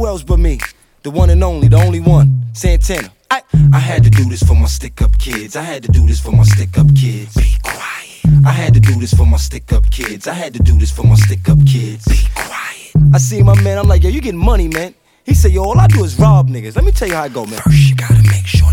Who else but me? The one and only, the only one, Santana. I, I had to do this for my stick up kids. I had to do this for my stick up kids. Be quiet. I had to do this for my stick up kids. I had to do this for my stick up kids. Be quiet. I see my man, I'm like, yo, you getting money, man. He said, yo, all I do is rob niggas. Let me tell you how it go, man. First, you gotta make sure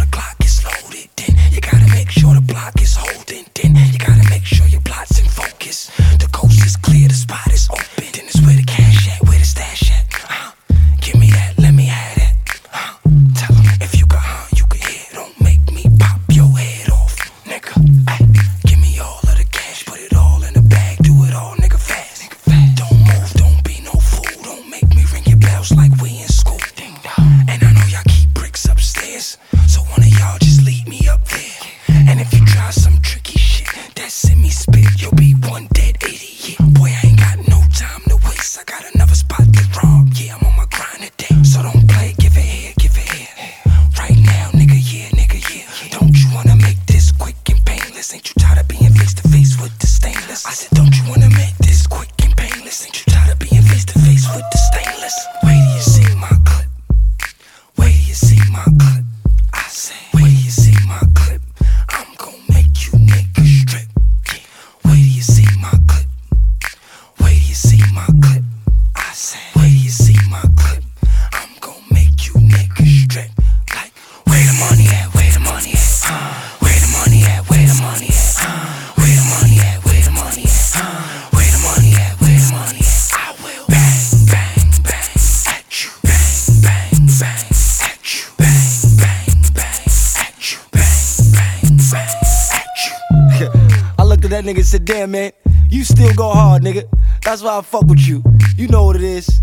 that nigga said, damn man, you still go hard, nigga. That's why I fuck with you. You know what it is.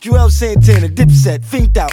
Juelz Santana, Dipset, Finked Out.